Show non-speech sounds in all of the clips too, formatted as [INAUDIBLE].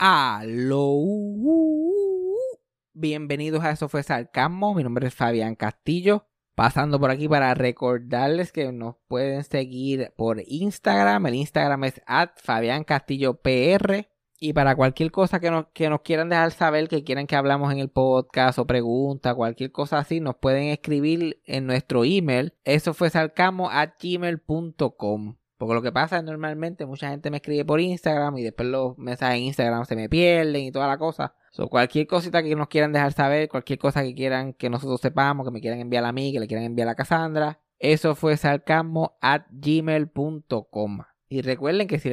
Aló. Bienvenidos a Eso fue Sarcasmo. Mi nombre es Fabián Castillo. Pasando por aquí para recordarles que nos pueden seguir por Instagram. El Instagram es Fabián Castillo PR. Y para cualquier cosa que nos, que nos quieran dejar saber, que quieran que hablamos en el podcast o pregunta, cualquier cosa así, nos pueden escribir en nuestro email. Eso fue sarcasmo at gmail.com. Porque lo que pasa es normalmente mucha gente me escribe por Instagram y después los mensajes en Instagram se me pierden y toda la cosa. So, cualquier cosita que nos quieran dejar saber, cualquier cosa que quieran que nosotros sepamos, que me quieran enviar a mí, que le quieran enviar a Cassandra, eso fue sarcasmo at. Y recuerden que si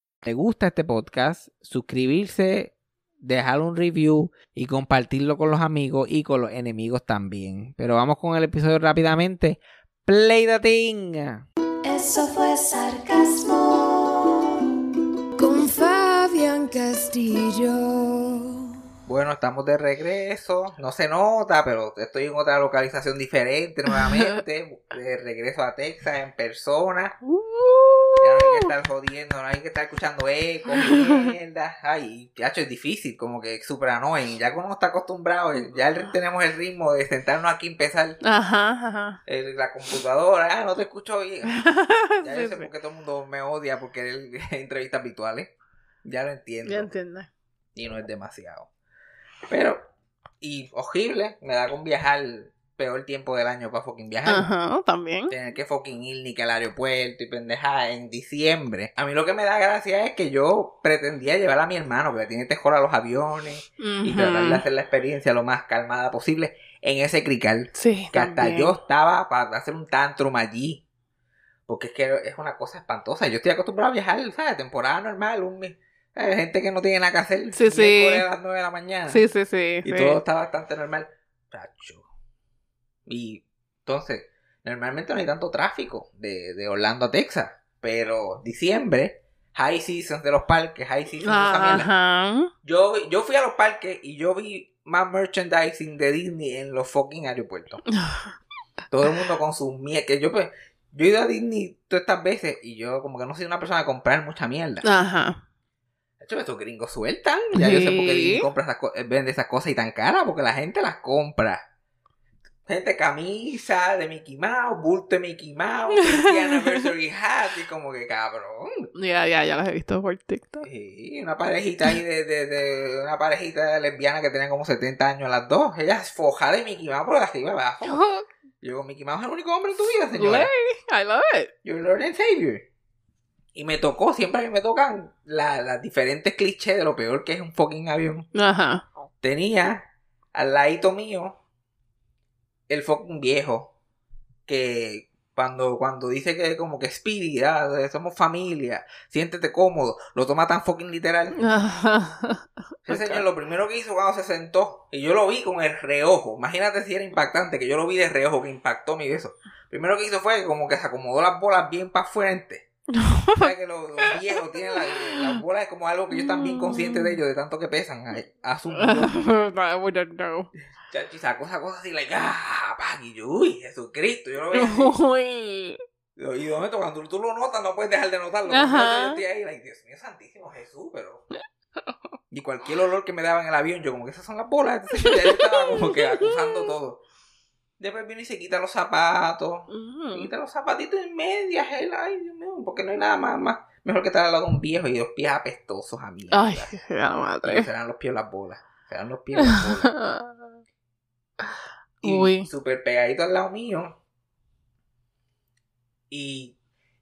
Te gusta este podcast, suscribirse, dejar un review y compartirlo con los amigos y con los enemigos también. Pero vamos con el episodio rápidamente. Play the thing. Eso fue sarcasmo con Fabián Castillo. Bueno, estamos de regreso. No se nota, pero estoy en otra localización diferente nuevamente. [LAUGHS] de regreso a Texas en persona. Hay que estar jodiendo, no hay que estar escuchando eco, mierda. [LAUGHS] Ay, chacho, es difícil, como que super annoying. Ya como uno está acostumbrado, ya tenemos el ritmo de sentarnos aquí y empezar Ajá, ajá. el- la computadora. Ah, no te escucho bien. [LAUGHS] Ya yo Sí, sé sí. por qué todo el mundo me odia porque él [LAUGHS] entrevistas virtuales. Ya lo entiendo. Ya entiendo. Y no es demasiado. Pero, y horrible, me da con viajar peor tiempo del año para fucking viajar. Ajá, también. Tener que fucking ir ni que al aeropuerto y pendeja en diciembre. A mí lo que me da gracia es que yo pretendía llevar a mi hermano, que tiene terror a los aviones, y Ujú. tratar de hacer la experiencia lo más calmada posible en ese crical. Sí, Que hasta también. yo estaba para hacer un tantrum allí. Porque es que es una cosa espantosa. Yo estoy acostumbrado a viajar, ¿sabes? Temporada normal, un mes. ¿sabes? Gente que no tiene nada que hacer. Sí, sí. a las 9 de la mañana. Sí, sí, sí. Y sí. todo está bastante normal. Tacho. Y entonces, normalmente no hay tanto tráfico de, de Orlando a Texas. Pero diciembre, high season de los parques, high season de. Ajá. Yo, yo fui a los parques y yo vi más merchandising de Disney en los fucking aeropuertos. [LAUGHS] Todo el mundo con sus mierdas. Que yo, pues, yo he ido a Disney todas estas veces y yo como que no soy una persona de comprar mucha mierda. Ajá. De hecho, estos gringos sueltan. Ya yo sé por qué. Disney compra esas vende esas cosas y tan caras, porque la gente las compra. Gente camisa de Mickey Mouse, bulto de Mickey Mouse, 50 anniversary hat, y como que cabrón. Ya, ya, ya las he visto por TikTok. Sí, una parejita ahí de, de, de- una parejita lesbiana que tenían como 70 años las dos. Ella es foja de Mickey Mouse por arriba abajo. [LAUGHS] Yo digo, Mickey Mouse es el único hombre en tu vida, señora. I love it. Your Lord and Savior. Y me tocó, siempre que me tocan la- las diferentes clichés de lo peor que es un fucking avión. Ajá. Tenía al ladito mío el fucking viejo que cuando, cuando dice que como que Speedy, ah, somos familia, siéntete cómodo, lo toma tan fucking literal. [LAUGHS] Ese señor lo primero que hizo cuando se sentó, y yo lo vi con el reojo, imagínate si era impactante, que yo lo vi de reojo, que impactó mi beso. Primero que hizo fue como que se acomodó las bolas bien para frente. [LAUGHS] ¿Sabes que los, los viejos tienen la- las bolas como algo que ellos están bien conscientes de ellos, de tanto que pesan. Asumo yo. [LAUGHS] I wouldn't know. Chacho, y sacó esa cosa así, like, ah, pa, y yo, uy, Jesucristo, yo lo veo. Uy. Y de momento, cuando tú lo notas, no puedes dejar de notarlo. Ajá. Yo estoy ahí, like, Dios mío, santísimo Jesús, pero. Y cualquier olor que me daba en el avión, yo como que esas son las bolas. Entonces, yo estaba como que acusando todo. Después viene y se quita los zapatos. Se quita los zapatitos en medias, él, ay, Dios mío, porque no hay nada más, más mejor que estar al lado de un viejo y los pies apestosos a mí. Ay, [LAUGHS] la Y madre. serán los pies las bolas. Serán los pies las bolas. [LAUGHS] Y súper pegadito al lado mío. Y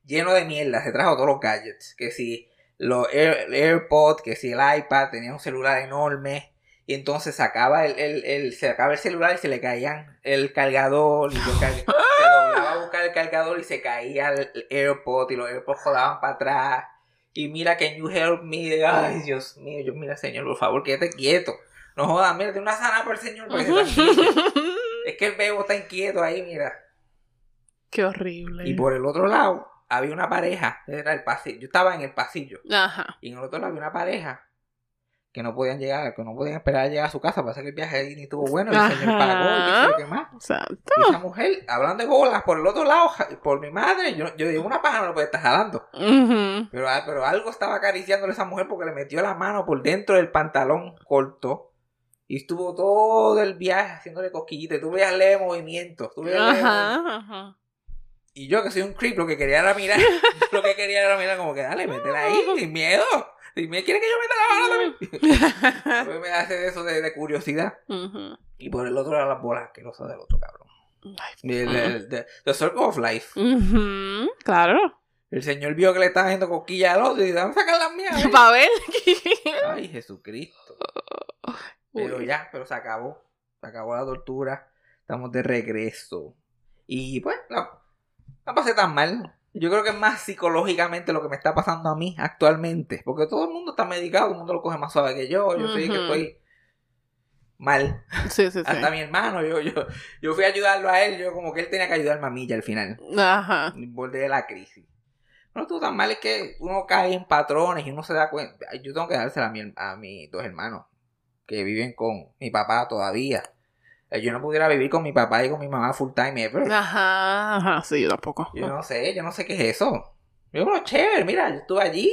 lleno de mierda. Se trajo todos los gadgets. Que si los Air- AirPods, que si el iPad, tenía un celular enorme. Y entonces sacaba el, el, el- se sacaba el celular y se le caían el cargador. Y yo car- se [LAUGHS] doblaba a buscar el cargador y se caía el AirPod. Y los AirPods rodaban para atrás. Y mira, can you help me? Ay, Dios mío, yo, mira, señor, por favor, quédate quieto. No jodas, mira, de una sana por el señor para que. [LAUGHS] Es que el bebo está inquieto ahí, mira. Qué horrible. Y por el otro lado había una pareja, era el pasillo. Yo estaba en el pasillo. Ajá. Y en el otro lado había una pareja que no podían llegar, que no podían esperar a llegar a su casa. Pasa que el viaje ahí ni estuvo bueno. Y el señor pagó y qué más. Exacto. Y esa mujer, hablando de bolas, por el otro lado, por mi madre, yo, yo digo, una paja no lo puede estar jalando. Ujú. Pero, ah, pero algo estaba acariciándole a esa mujer porque le metió la mano por dentro del pantalón corto. Y estuvo todo el viaje haciéndole cosquillitas. Y tú veías leve movimiento. Tú veías. Ajá, ajá. Y yo que soy un creep, lo que quería era mirar. [LAUGHS] [LAUGHS] lo que quería era mirar como que dale, métela ahí, sin miedo. Si me quiere que yo meta la mano también. [LAUGHS] Pues me hace eso de, de curiosidad. Ujú. Y por el otro lado las bolas asquerosas del otro cabrón. Ay, El, el- the, the Circle of Life. Ujú, Claro. El señor vio que le estaba haciendo cosquilla al otro y dijo, vamos a sacar las mías. ¿eh?". Para ver. Ay, Jesucristo. Pero ya, pero se acabó. Se acabó la tortura. Estamos de regreso. Y pues, la, la pasé tan mal. Yo creo que es más psicológicamente lo que me está pasando a mí actualmente. Porque todo el mundo está medicado, todo el mundo lo coge más suave que yo. Yo sé que estoy mal. Sí, sí, sí. Hasta mi hermano, yo, yo, yo fui a ayudarlo a él. Yo como que él tenía que ayudarme a mí ya al final. Ajá. Borde de la crisis. No estuvo tan mal es que uno cae en patrones y uno se da cuenta. Yo tengo que dársela a, mi, a mis dos hermanos que viven con mi papá todavía. Eh, Yo no pudiera vivir con mi papá y con mi mamá full time ever. Ajá, ajá. Sí, yo tampoco. Yo no sé, yo no sé qué es eso. Yo creo chévere, mira, yo estuve allí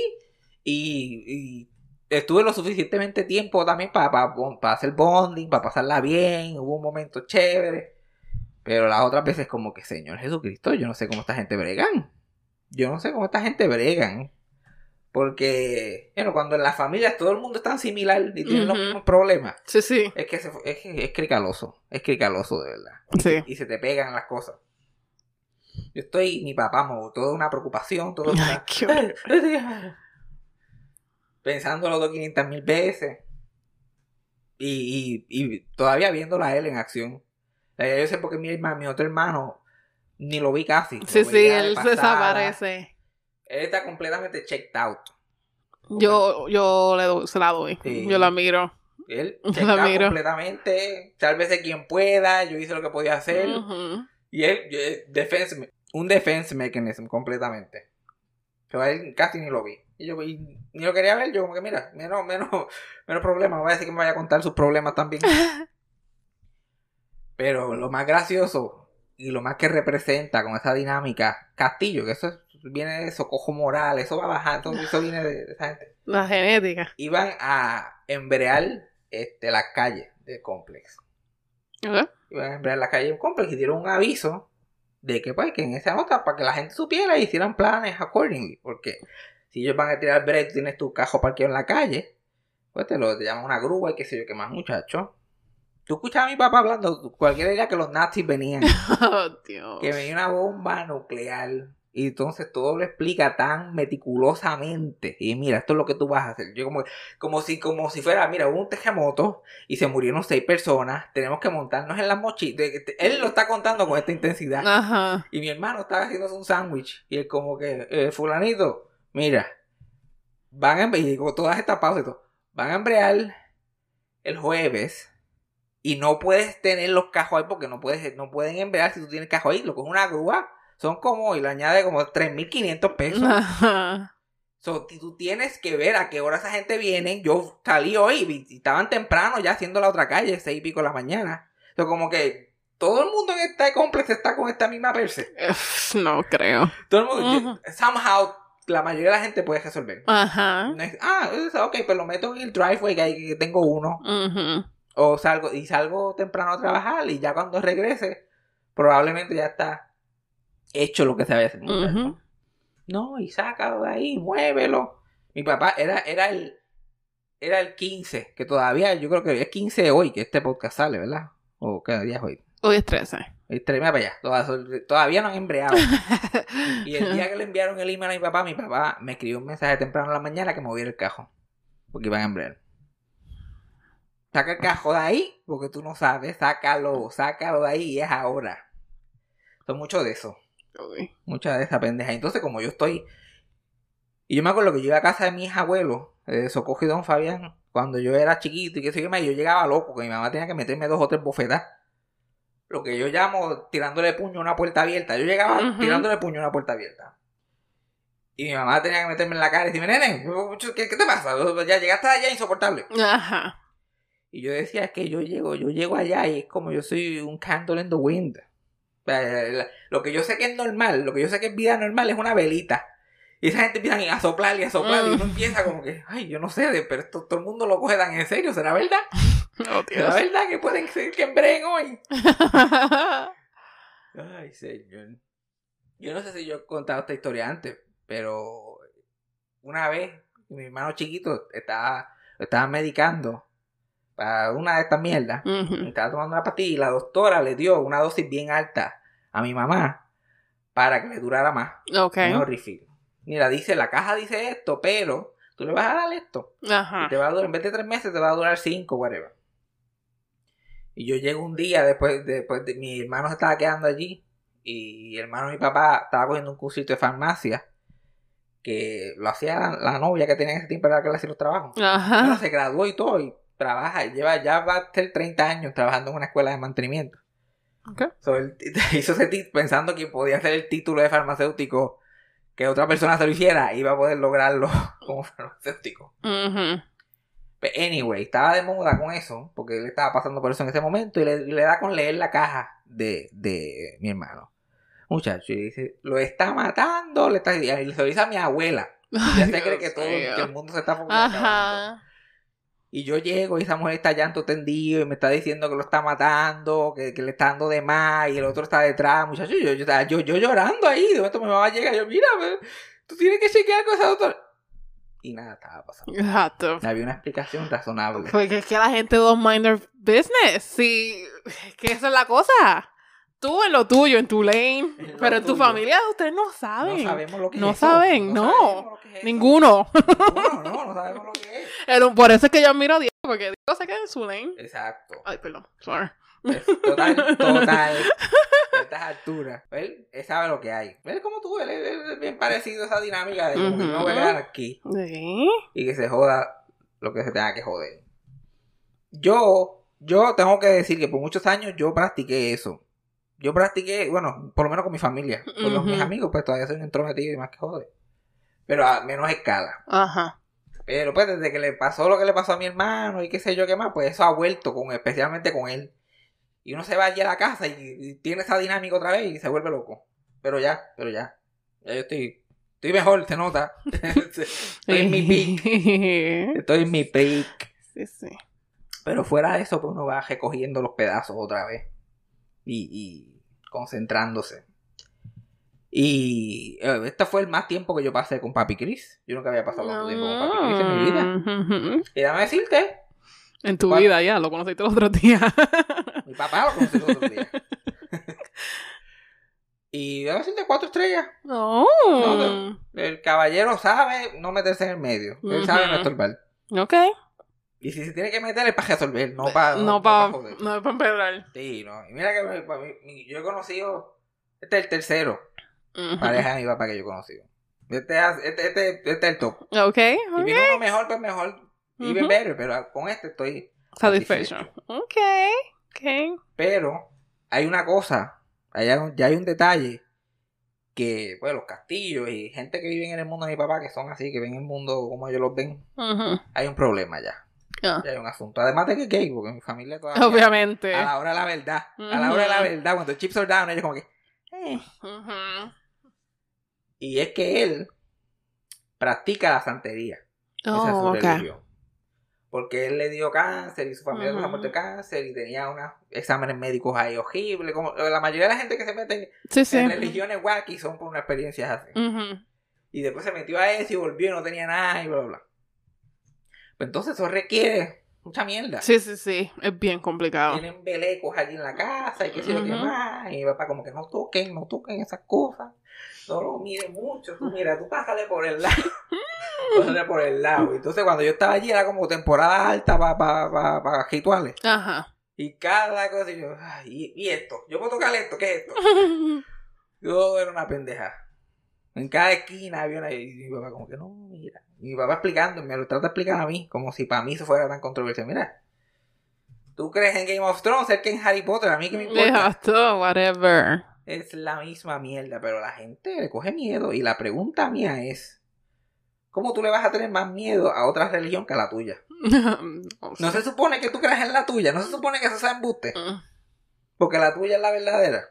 y, y estuve lo suficientemente tiempo también para, para, para hacer bonding, para pasarla bien, hubo un momento chévere. Pero las otras veces como que, Señor Jesucristo, yo no sé cómo esta gente bregan. Yo no sé cómo esta gente bregan. Porque, bueno, cuando en las familias todo el mundo es tan similar y tienen los mismos problemas, Sí, sí. es que se- es, es cricaloso, es cricaloso de verdad Sí. y se te pegan las cosas. Yo estoy, mi papá, mo, toda una preocupación, todo una- [LAUGHS] pensándolo dos 500 mil veces. Y, y, y todavía viéndolo a él en acción. Yo sé porque mi hermano, mi otro hermano, ni lo vi casi. Sí, sí, él se desaparece. Él está completamente checked out. Yo, yo le doy, se la doy. Sí. Yo la miro. Él checked out miro. completamente. Sálvese quien pueda. Yo hice lo que podía hacer. Y él, yo- eh, defense, un defense mechanism completamente. A él casi ni lo vi. Y yo y ni lo quería ver, yo como que mira, menos, menos, menos problema. No voy a decir que me vaya a contar sus problemas también. [LAUGHS] Pero lo más gracioso y lo más que representa con esa dinámica, Castillo, que eso es- viene de Socojo Moral, eso va todo eso viene de, de esa gente. La genética. Iban a embrear este, las calles del complex ¿Ok? iban a embrear la calle de un complex y dieron un aviso de que pues que en esa nota para que la gente supiera y hicieran planes accordingly porque si ellos van a tirar break tienes tu cajo parqueado en la calle pues te lo te llaman una grúa y qué sé yo qué más muchacho tú escuchabas a mi papá hablando cualquiera diría que los nazis venían [LAUGHS] Oh, Dios. que venía una bomba nuclear y entonces todo lo explica tan meticulosamente. Y mira esto es lo que tú vas a hacer. Yo como como si como si fuera mira hubo un terremoto y se murieron seis personas tenemos que montarnos en las mochilas él lo está contando con esta intensidad. Ajá. y mi hermano estaba haciéndose un sándwich y él como que eh, fulanito mira van a y con todas estas pausas y todo, van a embrear el jueves y no puedes tener los cajos ahí porque no puedes no pueden embrear si tú tienes cajo ahí lo coges una grúa son como y le añade como 3.500 pesos Ajá. So, tú tienes que ver a qué hora esa gente viene. Yo salí hoy y estaban temprano ya haciendo la otra calle, seis y pico de la mañana. So, como que todo el mundo en este complejo está con esta misma perse. No creo. Todo el mundo, somehow, la mayoría de la gente puede resolver. Ajá. No es, ah, ok, pues lo meto en el driveway que, hay, que tengo uno. Ujú. O salgo, y salgo temprano a trabajar y ya cuando regrese, probablemente ya está hecho lo que se había hacer. muchacho. Ujú. No, y sácalo de ahí, muévelo. Mi papá era, era el era el 15, que todavía yo creo que es 15 hoy que este podcast sale, ¿verdad? O cada día es hoy. Hoy es 13. El tren, mira para allá. Todavía, todavía no han embreado. [LAUGHS] Y el día que le enviaron el email a mi papá, mi papá me escribió un mensaje temprano en la mañana que moviera el cajo. Porque iban a embrear. Saca el cajo de ahí, porque tú no sabes. Sácalo, sácalo de ahí y es ahora. Son mucho de eso Uy. mucha de esa pendeja. Entonces, como yo estoy Y yo me acuerdo que yo iba a casa de mis abuelos, Socojo y Don Fabián, cuando yo era chiquito y que sé yo, yo llegaba loco, que mi mamá tenía que meterme dos o tres bofetas. Lo que yo llamo tirándole puño a una puerta abierta. Yo llegaba tirándole puño a una puerta abierta. Y mi mamá tenía que meterme en la cara y decirme, nene, ¿qué, qué te pasa? Ya llegaste allá insoportable. Ajá. Y yo decía, es que yo llego, yo llego allá y es como yo soy un candle in the wind. La- Lo que yo sé que es normal, lo que yo sé que es vida normal es una velita. Y esa gente empieza a soplar y a soplar y Mm. uno empieza como que, ay, yo no sé, pero esto, todo el mundo lo coge tan en serio, ¿será verdad? [LAUGHS] Oh, ¿Será verdad que pueden ser que embren hoy? [LAUGHS] Ay, señor. Yo no sé si yo he contado esta historia antes, pero una vez mi hermano chiquito estaba, estaba medicando para una de estas mierdas. Ujú. Estaba tomando una pastilla y la doctora le dio una dosis bien alta a mi mamá para que le durara más. Ok. Refill. Mira, dice, la caja dice esto, pero tú le vas a dar esto. Y Ajá. te va a durar, en vez de tres meses, te va a durar cinco, whatever. Y yo llego un día después, después de mi hermano se estaba quedando allí. Y hermano mi papá estaba cogiendo un cursito de farmacia. Que lo hacía la, la novia que tenía en ese tiempo, la que le hacía los trabajos. Ajá. se graduó y todo. Y trabaja, lleva, ya va a ser 30 años trabajando en una escuela de mantenimiento. Ok. So, él [LAUGHS] hizo ese pensando que podía hacer el título de farmacéutico que otra persona se lo hiciera, iba a poder lograrlo [LAUGHS] como farmacéutico. But anyway, estaba de moda con eso, porque él estaba pasando por eso en ese momento, y le, le da con leer la caja de, de mi hermano. Muchacho, y dice, lo está matando, le está, y se lo dice a mi abuela. [LAUGHS] Ya se cree que todo que el mundo se está. Ajá. Y yo llego y esa mujer está llanto tendido y me está diciendo que lo está matando, que, que le está dando de más y el otro está detrás, muchacho. Yo, yo, yo, yo llorando ahí, de momento mi mamá llega y yo, mira, tú tienes que chequear con esa doctora. Y nada estaba pasando. Exacto. Había una explicación razonable. Porque es que la gente don't mind their business. Sí, que esa es la cosa. Tú en lo tuyo, en tu lane. En pero en tu tuyo. familia ustedes no saben. No sabemos lo que No es saben, no. sabemos lo que es. Ninguno. Ninguno, no, no [LAUGHS] sabemos lo que es. Pero por eso es que yo admiro a Diego, porque Diego se queda en su lane. Exacto. Ay, perdón. Sorry. Es Total, [LAUGHS] total. A estas alturas. Él, él sabe lo que hay. Él es como tú, él es, bien parecido a esa dinámica de como que no voy a aquí. ¿Sí? y que se joda lo que se tenga que joder. Yo, yo tengo que decir que por muchos años yo practiqué eso. Yo practiqué, bueno, por lo menos con mi familia. Con los, mis amigos, pues todavía soy un entrometido y más que joder. Pero a menos escala. Ajá. Pero pues desde que le pasó lo que le pasó a mi hermano y qué sé yo qué más, pues eso ha vuelto con, especialmente con él. Y uno se va allí a la casa y, y tiene esa dinámica otra vez y se vuelve loco. Pero ya, pero ya. Ya yo estoy, estoy mejor, se nota. [LAUGHS] estoy en mi peak. Estoy en mi peak. Sí, sí. Pero fuera de eso, pues uno va recogiendo los pedazos otra vez. Y, y concentrándose. Y eh, este fue el más tiempo que yo pasé con Papi Chris. Yo nunca había pasado tanto tiempo con Papi Chris en mi vida. vida. Y déjame decirte, En tu vida ya, lo conociste el otro día. mi papá lo conocí el otro día. [LAUGHS] y déjame decirte cuatro estrellas. No. El caballero sabe no meterse en el medio. Él sabe no estorbar. Ok. Y si se tiene que meter es para resolver, no para no para no para empezar. Sí, no. Y mira que pa- mi- yo he conocido. Este es el tercero pareja de mi papá que yo he conocido. Este, es- este, este, este es el top. Ok, Y ok. viene uno mejor, pues mejor. Even Ujú. better, pero con este estoy. Satisfecho. Ok, ok. Pero hay una cosa. Allá, ya hay un detalle. Que, pues, los castillos y gente que vive en el mundo de mi papá, que son así, que ven el mundo como ellos los ven, hay un problema ya. Ah, un asunto. Además de que gay, porque mi familia todavía. Obviamente. A la hora de la verdad. A la hora de la verdad, cuando chips are down, ellos como que. "Eh". Ujú. Y es que él practica la santería. Esa es su Oh, religión. Porque él le dio cáncer y su familia tuvo Ujú. una muerte de cáncer y tenía unos exámenes médicos ahí horribles. Como la mayoría de la gente que se mete Sí, en sí. religiones wacky son por una experiencia así. Y después se metió a eso y volvió y no tenía nada y bla, bla, bla. Pues entonces eso requiere mucha mierda. Sí, sí, sí. Es bien complicado. Tienen belecos allí en la casa y qué sé yo qué más. Y papá como que no toquen, no toquen esas cosas. No lo miren mucho. Tú mira, tú pásale por el lado. [LAUGHS] pásale por el lado. Entonces cuando yo estaba allí era como temporada alta para pa, pa, pa rituales. Ajá. Y cada cosa y yo, ay, y esto, yo puedo tocar esto, ¿qué es esto? [LAUGHS] Yo era una pendeja. En cada esquina había una. Y mi papá, como que no, mira. Y mi papá explicando, me lo trata de explicar a mí, como si para mí eso fuera tan controversial. Mira, tú crees en Game of Thrones, el que en Harry Potter, a mí que me importa. Exacto, whatever. Es la misma mierda, pero la gente le coge miedo. Y la pregunta mía es: ¿cómo tú le vas a tener más miedo a otra religión que a la tuya? [LAUGHS] No se supone que tú creas en la tuya, no se supone que eso sea embuste, Mm. porque la tuya es la verdadera.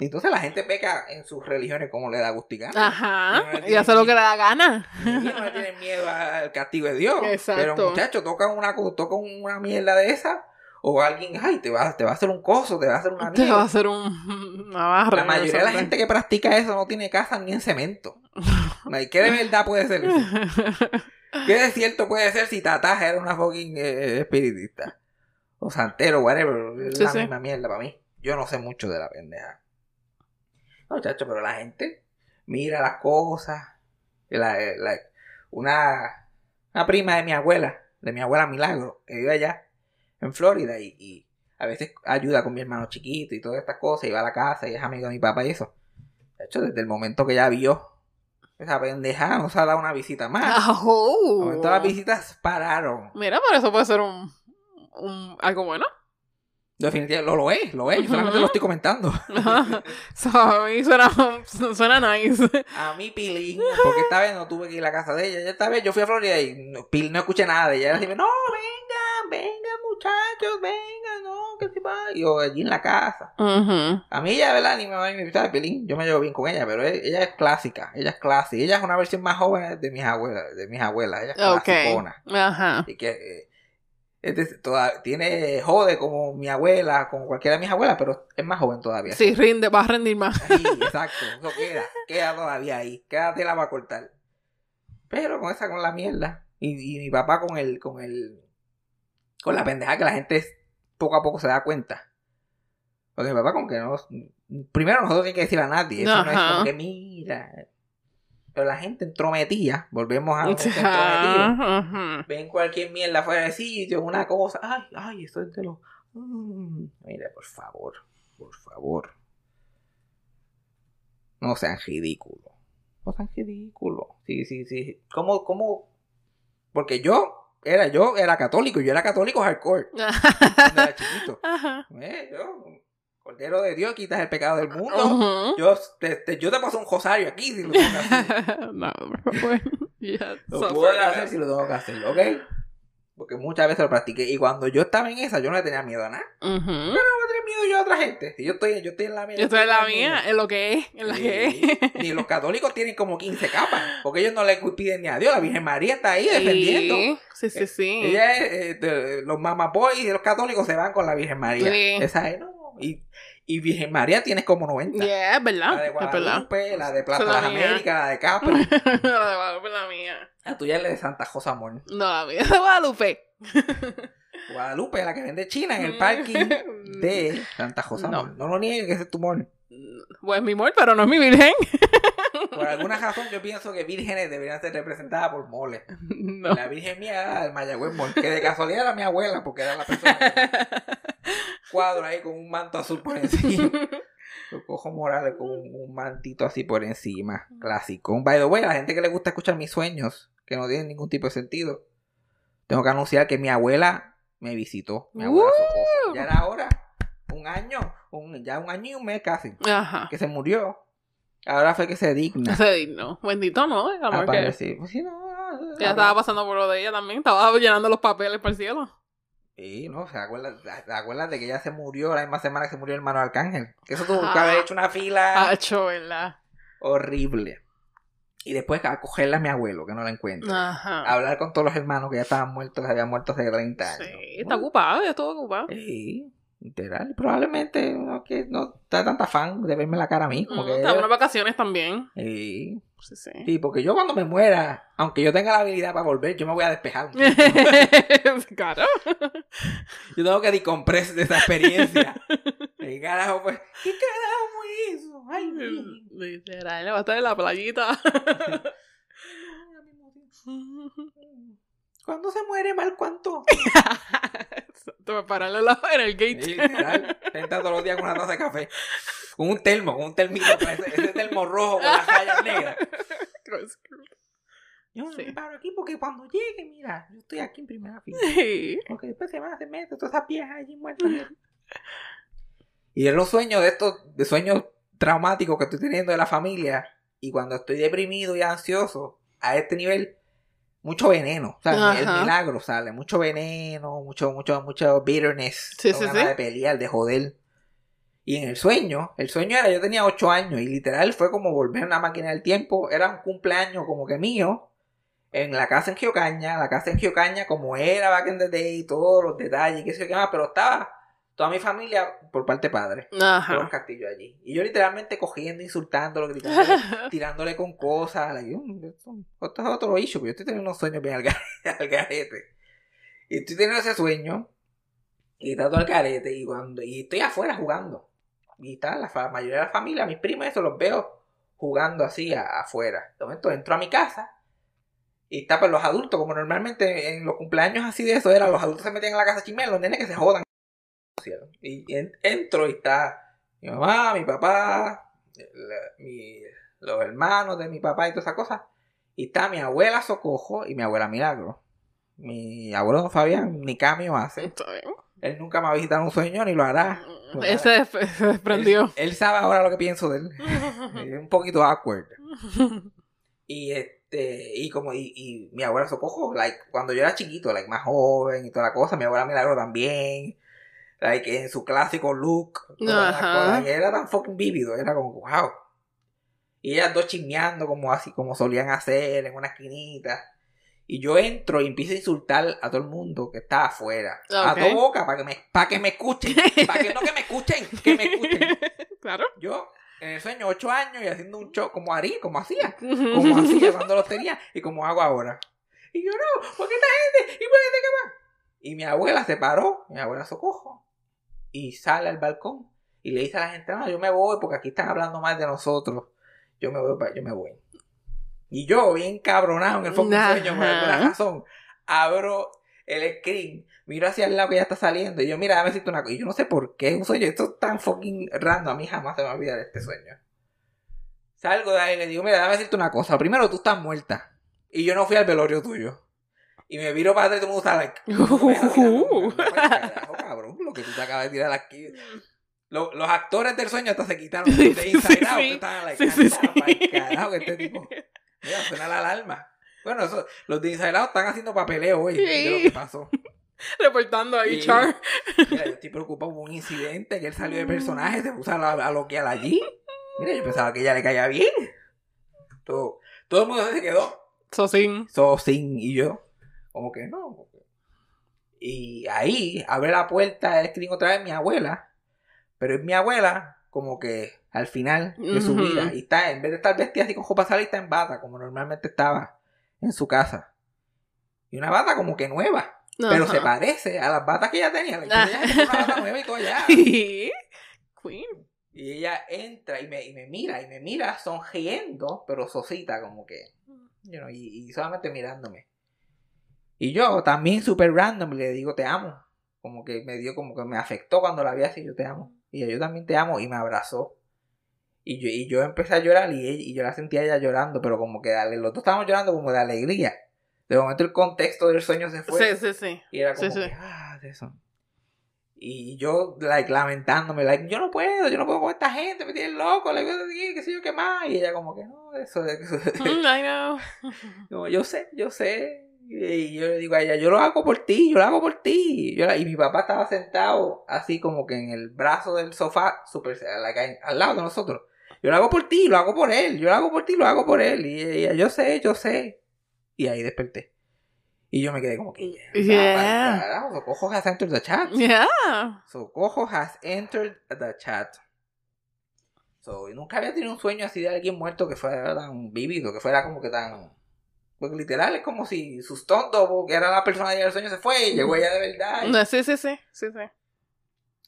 Y entonces la gente peca en sus religiones como le da gusto y gana. Ajá. Y hace lo que le da gana. Y no le tienen miedo al castigo de Dios. Exacto. Pero muchachos, tocan una, tocan una mierda de esa. O alguien, ay, te va, te va a hacer un coso, te va a hacer una Te va a mierda. hacer un, una barra. La mayoría de la gente que practica eso no tiene casa ni en cemento. ¿Qué de verdad puede ser eso? [LAUGHS] ¿Qué de cierto puede ser si Tataja era una fucking eh, espiritista? O santero, whatever. Es Sí, la sí. misma mierda para mí. Yo no sé mucho de la pendeja. No, chacho, pero la gente mira las cosas. La- la- una, una prima de mi abuela, de mi abuela Milagro, que vive allá en Florida y, y a veces ayuda con mi hermano chiquito y todas estas cosas, y va a la casa y es amigo de mi papá y eso. De hecho, desde el momento que ella vio esa pendeja, nos ha dado una visita más. [LAUGHS] De Ajú. momento las visitas pararon. Mira, pero eso puede ser un, un algo bueno. Definitivamente, lo, lo es, lo es. Yo solamente lo estoy comentando. [LAUGHS] So, a mí suena, [LAUGHS] suena nice. A mí, Pilín, porque esta vez no tuve que ir a la casa de ella. Ya esta vez yo fui a Florida y no, Pil, no escuché nada de ella. Ella decía, no, vengan, vengan, muchachos, vengan, no, que se va. Y yo allí en la casa. A mí ella, ¿verdad? Ni me va a invitar a Pilín. Yo me llevo bien con ella, pero ella es clásica. Ella es clásica. Ella es una versión más joven de mis abuelas. De mis abuelas. Ella es clasicona. Ajá. Y que eh, es de- toda- tiene jode como mi abuela, como cualquiera de mis abuelas, pero es más joven todavía. Sí, rinde, va a rendir más. Sí, exacto. Eso queda, queda todavía ahí. Quédate la va a cortar. Pero con esa, con la mierda. Y, y mi papá con el, con el, con la pendeja que la gente poco a poco se da cuenta. Porque mi papá como que no, primero nosotros tiene que decir a nadie. Eso no es como que mira. Pero la gente entrometía, volvemos a [LAUGHS] entrometida. Ven cualquier mierda fuera del sitio, una cosa. Ay, ay, esto es de los. Mm, mire, por favor, por favor. No sean ridículos. No sean ridículos. Sí, sí, sí. ¿Cómo, cómo? Porque yo era, yo era católico, yo era católico hardcore. [LAUGHS] Cuando era chiquito. Ajá. Eh, yo, Cordero de Dios, quitas el pecado del mundo. Yo te, te- yo te paso un rosario aquí si lo tengo que hacer. [LAUGHS] no, por favor. Ya, Lo puedo hacer si lo tengo que hacer, ¿ok? Porque muchas veces lo practiqué. Y cuando yo estaba en esa, yo no le tenía miedo a nada. Ujú. No le tenía miedo yo a otra gente. Yo estoy, yo estoy en la mía. Yo estoy en la mía. mía, en lo que es, en la que Sí. es. Ni los católicos tienen como 15 capas. Porque ellos no le piden ni a Dios. La Virgen María está ahí defendiendo. Sí, sí, sí. Ella es, eh, de- los mamaboys y los católicos se van con la Virgen María. Sí. Esa es, no. Y, y Virgen María tienes como 90. Yeah, es verdad. La de verdad. Guadalupe, la de Plaza Esa de las. Américas, la de [LAUGHS] Capri. la de Guadalupe es la mía. La tuya es la de Santa Rosa Amor. No, la mía es de Guadalupe. [LAUGHS] Guadalupe, la que vende China en el parking [LAUGHS] de Santa Rosa No. Amor. No lo niegues, que ese es tu mall. Pues mi amor, pero no es mi virgen. Por alguna razón yo pienso que vírgenes deberían ser representadas por moles. No. La virgen mía era el Mayagüez Mall, que de casualidad era mi abuela, porque era la persona que cuadro ahí con un manto azul por encima. [LAUGHS] Lo cojo Morales con un, un mantito así por encima. Clásico. Un by the way, a la gente que le gusta escuchar mis sueños, que no tienen ningún tipo de sentido, tengo que anunciar que mi abuela me visitó. Mi abuela. Ya era hora. Un año. Un, ya un año y un mes casi. Ajá. Que se murió. Ahora fue que se digna. Ese digno. Bendito, ¿no? El amor que... Aparecer. Pues sí, no, Ya estaba pasando por lo de ella también. Estaba llenando los papeles para el cielo. Sí, no, se acuerdan de que ella se murió la misma semana que se murió el hermano Arcángel. Que eso tuvo que haber hecho una fila [LAUGHS] ¿verdad? horrible. Y después a cogerla a mi abuelo, que no la encuentro. Ajá. Hablar con todos los hermanos que ya estaban muertos, que habían muerto hace 30 años. Sí, está ocupado, ya estuvo ocupado. Sí, literal. Probablemente no, que no está tanta fan de verme la cara a mí. Como Mm, que Está unas vacaciones también. Sí. Sí, sí. Sí, porque yo cuando me muera, aunque yo tenga la habilidad para volver, yo me voy a despejar. [LAUGHS] claro. [LAUGHS] Yo tengo que decompress de esa experiencia. [LAUGHS] ¿Qué carajo, pues? ¿Qué carajo fue eso? Ay, mi- Literal, va a estar en la playita. ¿Cuándo se muere Marco Antonio? [LAUGHS] Te voy a pararle la- en el gate. Sí, literal. Entra todos los días con una taza de café. con un termo, con un termito, ese, ese termo rojo con las rayas negras. Yo Sí. me paro aquí porque cuando llegue, mira, yo estoy aquí en primera fila. Sí. Porque después se van a hacer meter todas esas viejas allí muertas. y es los sueños de estos, de sueños traumáticos que estoy teniendo de la familia. Y cuando estoy deprimido y ansioso, a este nivel, mucho veneno. O sea, el milagro sale, mucho veneno, mucho, mucho, mucho bitterness. Sí, sí, sí. de pelear, de joder. Y en el sueño, el sueño era, yo tenía 8 años y literal fue como volver a una máquina del tiempo. Era un cumpleaños como que mío. En la casa en Giocaña, la casa en Giocaña como era back in the day, todos los detalles, qué sé yo qué más, pero estaba toda mi familia por parte padre. Todos los Ajá. castillos allí. Y yo literalmente cogiendo, insultándolo, gritándole, [LAUGHS] tirándole con cosas. like, "Mm, esto, es otro issue, porque yo estoy teniendo unos sueños bien al [LAUGHS] al garete. Y estoy teniendo ese sueño. Y está todo al garete. Y, cuando, y estoy afuera jugando. Y está la, mayoría de la familia, mis primos, eso los veo jugando así a- afuera. De momento entro a mi casa. Y está pues los adultos, como normalmente en los cumpleaños así de eso era, los adultos se metían en la casa chimel, los nenes que se jodan. Y en- entro y está mi mamá, mi papá, la- mi- los hermanos de mi papá y todas esas cosas. Y está mi abuela Socojo y mi abuela Milagro. Mi abuelo Fabián ni cambio hace. Él nunca me ha visitado un sueño ni lo hará. Lo hará. Ese se se desprendió. Él, él sabe ahora lo que pienso de él. [LAUGHS] Es un poquito awkward. Y este, y como, y, y mi abuela Socojo, like, cuando yo era chiquito, like, más joven y toda la cosa, mi abuela Milagro también, like, en su clásico look, Ajá. era tan fucking vívido, era como, wow. Y ellas dos chismeando como así, como solían hacer en una esquinita. Y yo entro y empiezo a insultar a todo el mundo que está afuera. A toda boca, para que me, para que me escuchen. para que no que me escuchen, que me escuchen. [LAUGHS] Claro. Yo, en el sueño, ocho años y haciendo un show como haría, como hacía como hacía [LAUGHS] cuando los tenía y como hago ahora. Y yo, no, ¿por qué esta gente? ¿Y por qué qué más? Y mi abuela se paró, mi abuela socojo, y sale al balcón y le dice a la gente, no, yo me voy porque aquí están hablando más de nosotros. Yo me voy, yo me voy. Y yo, bien cabronado en el fucking Ajá. sueño, por alguna razón, abro el screen, miro hacia el lado que ya está saliendo, y yo, mira, dame decirte una cosa. Y yo no sé por qué es un sueño, esto es tan fucking random, a mí jamás se me va a olvidar este sueño. Salgo de ahí y le digo, mira, dame decirte una cosa. Primero, tú estás muerta. Y yo no fui al velorio tuyo. Y me viro para atrás y todo el mundo está like, "No me dejas mirar, no, no, no, pa'l carajo, cabrón, lo que tú te acabas de tirar aquí. Lo- los actores del sueño hasta se quitaron de [LAUGHS] Inside sí, Out. sí. estaban like, Sí, sí, "Anda sí. pa'l carajo, este tipo. Mira, suena la alarma. Bueno, eso, los de Inside Out están haciendo papeleo hoy de lo que pasó. [LAUGHS] Reportando a Sí. HR. Mira, yo estoy preocupado por un incidente que él salió de personaje, se puso a, a loquear allí. Mira, yo pensaba que ella le caía bien. Todo, todo el mundo se quedó. Socin. So, sin y yo, como que no. Y ahí abre la puerta del screen otra vez mi abuela. Pero es mi abuela, como que al final de su vida. Y está, en vez de estar vestida así con ropa salida, está en bata, como normalmente estaba en su casa. Y una bata como que nueva. Pero se parece a las batas que ella tenía. La Ajá. ella tenía una bata nueva y todo ya. [LAUGHS] Queen. Y ella entra y me, y me mira, y me mira sonriendo, pero sosita, como que. you know, y, y solamente mirándome. Y yo también súper random le digo te amo. Como que me dio, como que me afectó cuando la vi así, yo te amo. Y ella, yo también te amo, y me abrazó. Y yo, y yo empecé a llorar y, ella- y yo la sentía ella llorando, pero como que dale, los dos estábamos llorando como de alegría. De momento el contexto del sueño se fue. Sí, sí, sí. Y era como Sí, sí. que, ah, de eso. Y yo, like, lamentándome, like, yo no puedo, yo no puedo con esta gente, me tienen loco, le voy a decir, qué sé yo, qué más. Y ella como que, no, eso, eso. [LAUGHS] Mm, I know. [LAUGHS] Como, yo sé, yo sé. Y yo le digo a ella, yo lo hago por ti, yo lo hago por ti. Yo la- y mi papá estaba sentado así como que en el brazo del sofá, super, al lado de nosotros. Yo lo hago por ti, lo hago por él, yo lo hago por ti, lo hago por él. Y ella, yo sé, yo sé. Y ahí desperté. Y yo me quedé como que, Yeah. "Ah, carajo, Socojo has entered the chat. Yeah. Socojo has entered the chat. So, nunca había tenido un sueño así de alguien muerto que fuera tan vívido, que fuera como que tan... Porque literal es como si sus tontos, que era la persona del sueño, se fue y llegó ella de verdad. No, sí, sí, sí. Sí, sí.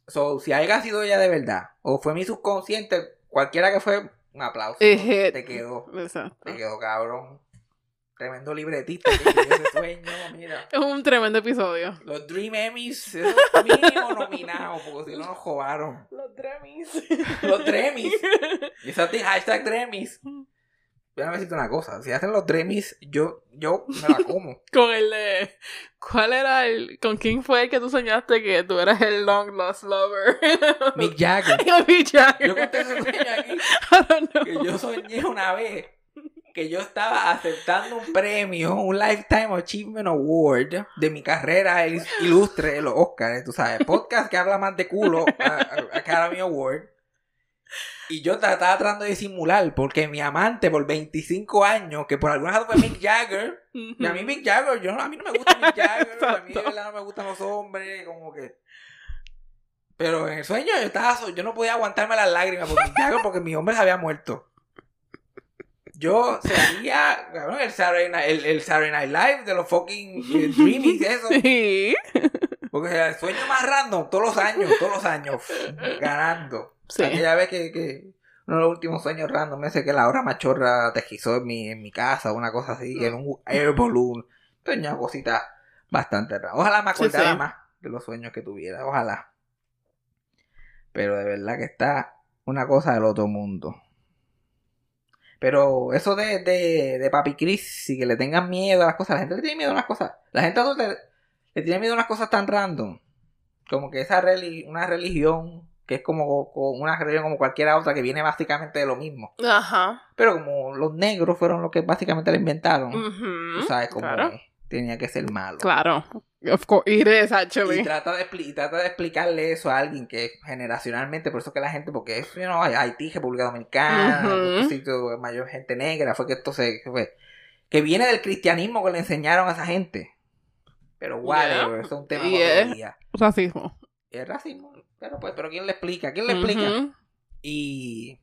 So, si haya sido ella de verdad, o fue mi subconsciente, cualquiera que fue, un aplauso. Te quedó, Exacto. te quedó cabrón. Tremendo libretista que ese sueño, [LAUGHS] mira. Es un tremendo episodio. Los Dream Emmys, eso mínimo nominado, porque si no nos jodaron. Los Dremis. Los Dremis. Y [LAUGHS] esa ti- hashtag Dremis. Voy a decirte una cosa, si hacen los Dremis, yo, yo me la como. [LAUGHS] Con el de. ¿Cuál era el. ¿Con quién fue el que tú soñaste que tú eras el long lost lover? [LAUGHS] Mick Jagger. Mick Jagger. Yo conté ese sueño aquí. I don't know. que yo soñé una vez que yo estaba aceptando un premio, un Lifetime Achievement Award de mi carrera il- ilustre, los Oscars, tú sabes, podcast que habla más de culo, a- a- Academy Award. Y yo ta- estaba tratando de disimular porque mi amante por 25 años, que por alguna razón fue Mick Jagger, y a mí Mick Jagger, yo a mí no me gusta Mick Jagger, a mí de verdad no me gustan los hombres, como que... Pero en el sueño yo estaba, yo no podía aguantarme las lágrimas por Mick Jagger porque mi hombre se había muerto. Yo cabrón, el Saturday Night, el, el Saturday Night Live de los fucking eh, [LAUGHS] Dreamies, eso. Sí. Porque el sueño más random, todos los años, todos los años, ganando. Sí. Aquella vez que, que uno de los últimos sueños random, ese que la hora machorra tequizó en mi, en mi casa, una cosa así, que era un air balloon. Tenía cositas bastante raras. Ojalá me acordara sí. más de los sueños que tuviera, ojalá. Pero de verdad que está una cosa del otro mundo. Pero eso de, de, de Papi Chris, y que le tengan miedo a las cosas, la gente le tiene miedo a las cosas. La gente adulta le, tiene miedo a unas cosas tan random. Como que esa una religión que es como, como una religión como cualquier otra que viene básicamente de lo mismo. Ajá. Pero como los negros fueron los que básicamente la inventaron, Ujú. tú sabes cómo Claro. tenía que ser malo. Claro. Of course, it is Y trata, de y trata de explicarle eso a alguien que generacionalmente, por eso que la gente, porque es, you know, Haití, República Dominicana, mayor gente negra, fue que esto se, fue, que viene del cristianismo que le enseñaron a esa gente. Pero whatever, Yeah. eso es un tema Y para es- otro día. Racismo. Es racismo, pero pues, pero ¿quién le explica? ¿Quién le explica? Y